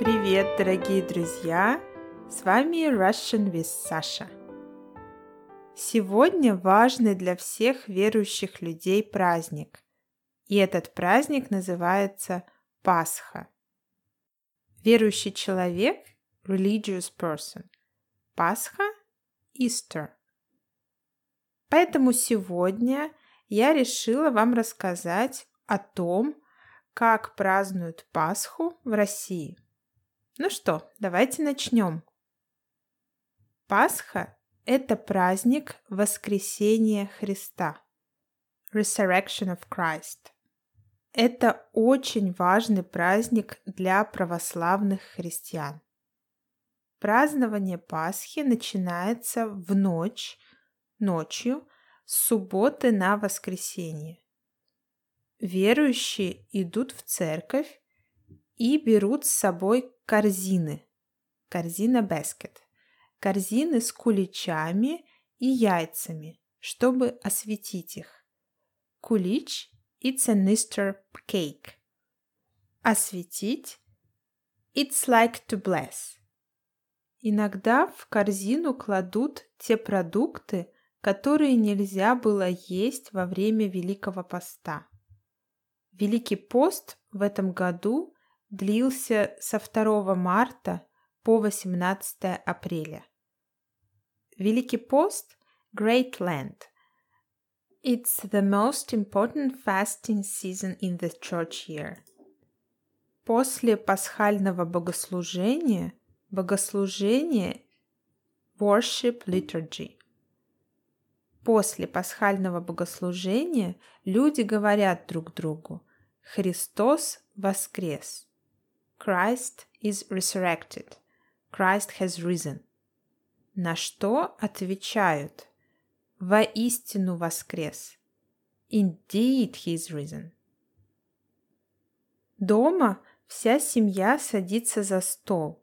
Привет, дорогие друзья! С вами Russian with Sasha. Сегодня важный для всех верующих людей праздник. И этот праздник называется Пасха. Верующий человек – religious person. Пасха – Easter. Поэтому сегодня я решила вам рассказать о том, как празднуют Пасху в России. Ну что, давайте начнем. Пасха – это праздник воскресения Христа. Resurrection of Christ. Это очень важный праздник для православных христиан. Празднование Пасхи начинается в ночь, ночью, с субботы на воскресенье. Верующие идут в церковь и берут с собой корзины. Корзина баскет. Корзины с куличами и яйцами, чтобы осветить их. Кулич – it's a Easter cake. Осветить – it's like to bless. Иногда в корзину кладут те продукты, которые нельзя было есть во время Великого Поста. Великий пост в этом году длился со 2 марта по 18 апреля. Великий пост – Great Lent. It's the most important fasting season in the church year. После пасхального богослужения богослужение Worship Liturgy. После пасхального богослужения люди говорят друг другу «Христос воскрес». Christ is resurrected. Christ has risen. На что отвечают «Воистину воскрес». Indeed he is risen. Дома вся семья садится за стол.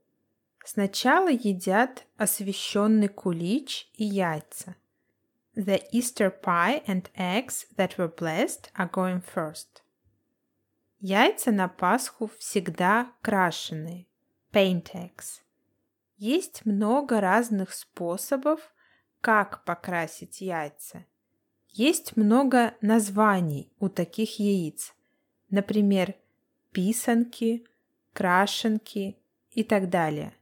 Сначала едят освященный кулич и яйца. The Easter pie and eggs that were blessed are going first. Яйца на Пасху всегда крашеные. Paint eggs. Есть много разных способов, как покрасить яйца. Есть много названий у таких яиц. Например, писанки, крашенки и так далее.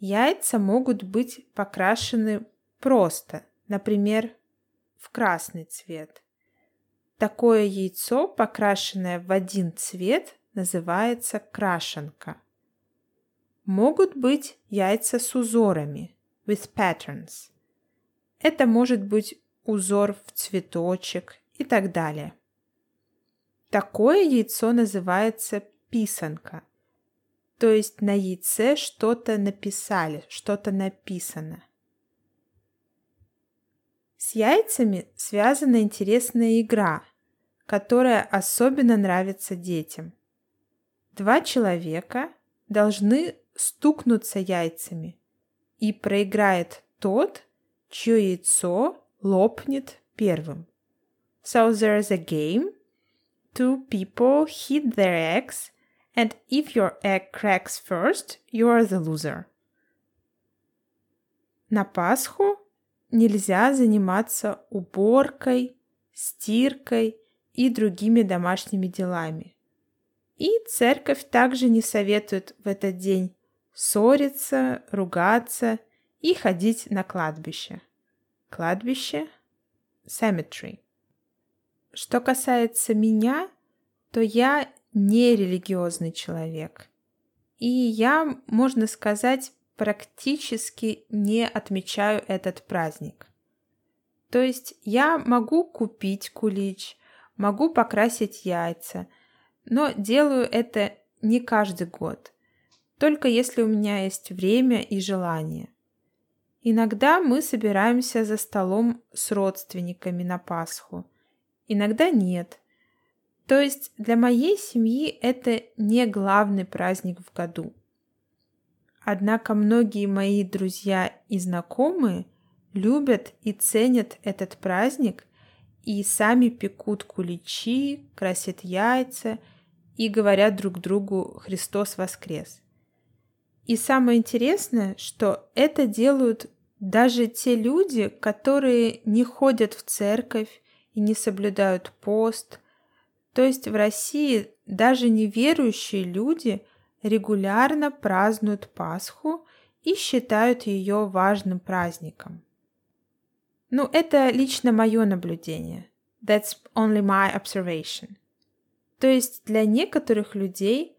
Яйца могут быть покрашены просто, например, в красный цвет. Такое яйцо, покрашенное в один цвет, называется крашенка. Могут быть яйца с узорами, with patterns. Это может быть узор в цветочек и так далее. Такое яйцо называется писанка. То есть на яйце что-то написали, что-то написано. С яйцами связана интересная игра, которая особенно нравится детям. Два человека должны стукнуться яйцами, и проиграет тот, чье яйцо лопнет первым. So there is a game. Two people hit their eggs, and if your egg cracks first, you are the loser. На Пасху нельзя заниматься уборкой, стиркой и другими домашними делами. И церковь также не советует в этот день ссориться, ругаться и ходить на кладбище. Кладбище – cemetery. Что касается меня, то я не религиозный человек. И я, можно сказать, практически не отмечаю этот праздник. То есть я могу купить кулич, могу покрасить яйца, но делаю это не каждый год, только если у меня есть время и желание. Иногда мы собираемся за столом с родственниками на Пасху, иногда нет. То есть для моей семьи это не главный праздник в году. Однако многие мои друзья и знакомые любят и ценят этот праздник и сами пекут куличи, красят яйца и говорят друг другу «Христос воскрес». И самое интересное, что это делают даже те люди, которые не ходят в церковь и не соблюдают пост. То есть в России даже неверующие люди регулярно празднуют Пасху и считают ее важным праздником. Ну, это лично мое наблюдение. That's only my observation. То есть для некоторых людей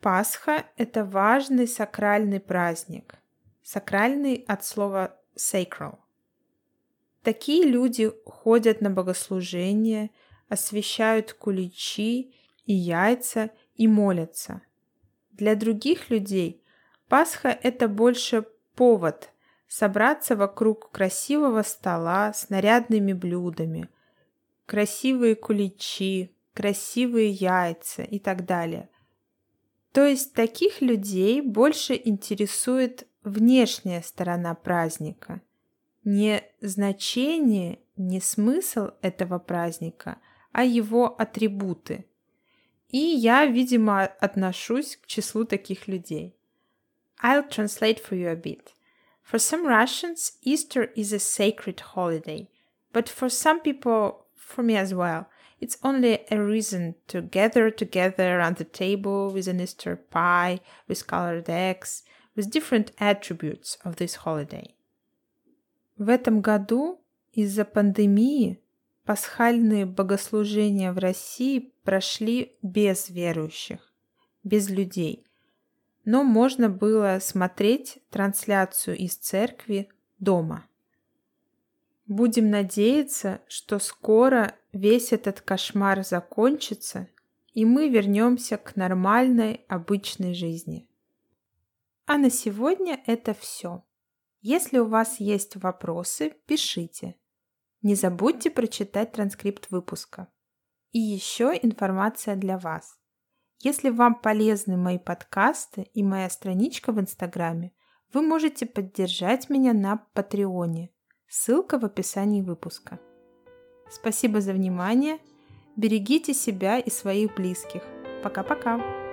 Пасха – это важный сакральный праздник. Сакральный от слова sacral. Такие люди ходят на богослужения, освещают куличи и яйца и молятся. Для других людей Пасха – это больше повод собраться вокруг красивого стола с нарядными блюдами, красивые куличи, красивые яйца и так далее. То есть таких людей больше интересует внешняя сторона праздника, не значение, не смысл этого праздника, а его атрибуты. И я, видимо, отношусь к числу таких людей. I'll translate for you a bit. For some Russians, Easter is a sacred holiday, but for some people, for me as well, it's only a reason to gather together around the table with an Easter pie, with colored eggs, with different attributes of this holiday. В этом году из-за пандемии пасхальные богослужения в России прошли без верующих, без людей. Но можно было смотреть трансляцию из церкви дома. Будем надеяться, что скоро весь этот кошмар закончится, и мы вернемся к нормальной обычной жизни. А на сегодня это все. Если у вас есть вопросы, пишите. Не забудьте прочитать транскрипт выпуска. И еще информация для вас. Если вам полезны мои подкасты и моя страничка в Инстаграме, вы можете поддержать меня на Патреоне. Ссылка в описании выпуска. Спасибо за внимание. Берегите себя и своих близких. Пока-пока.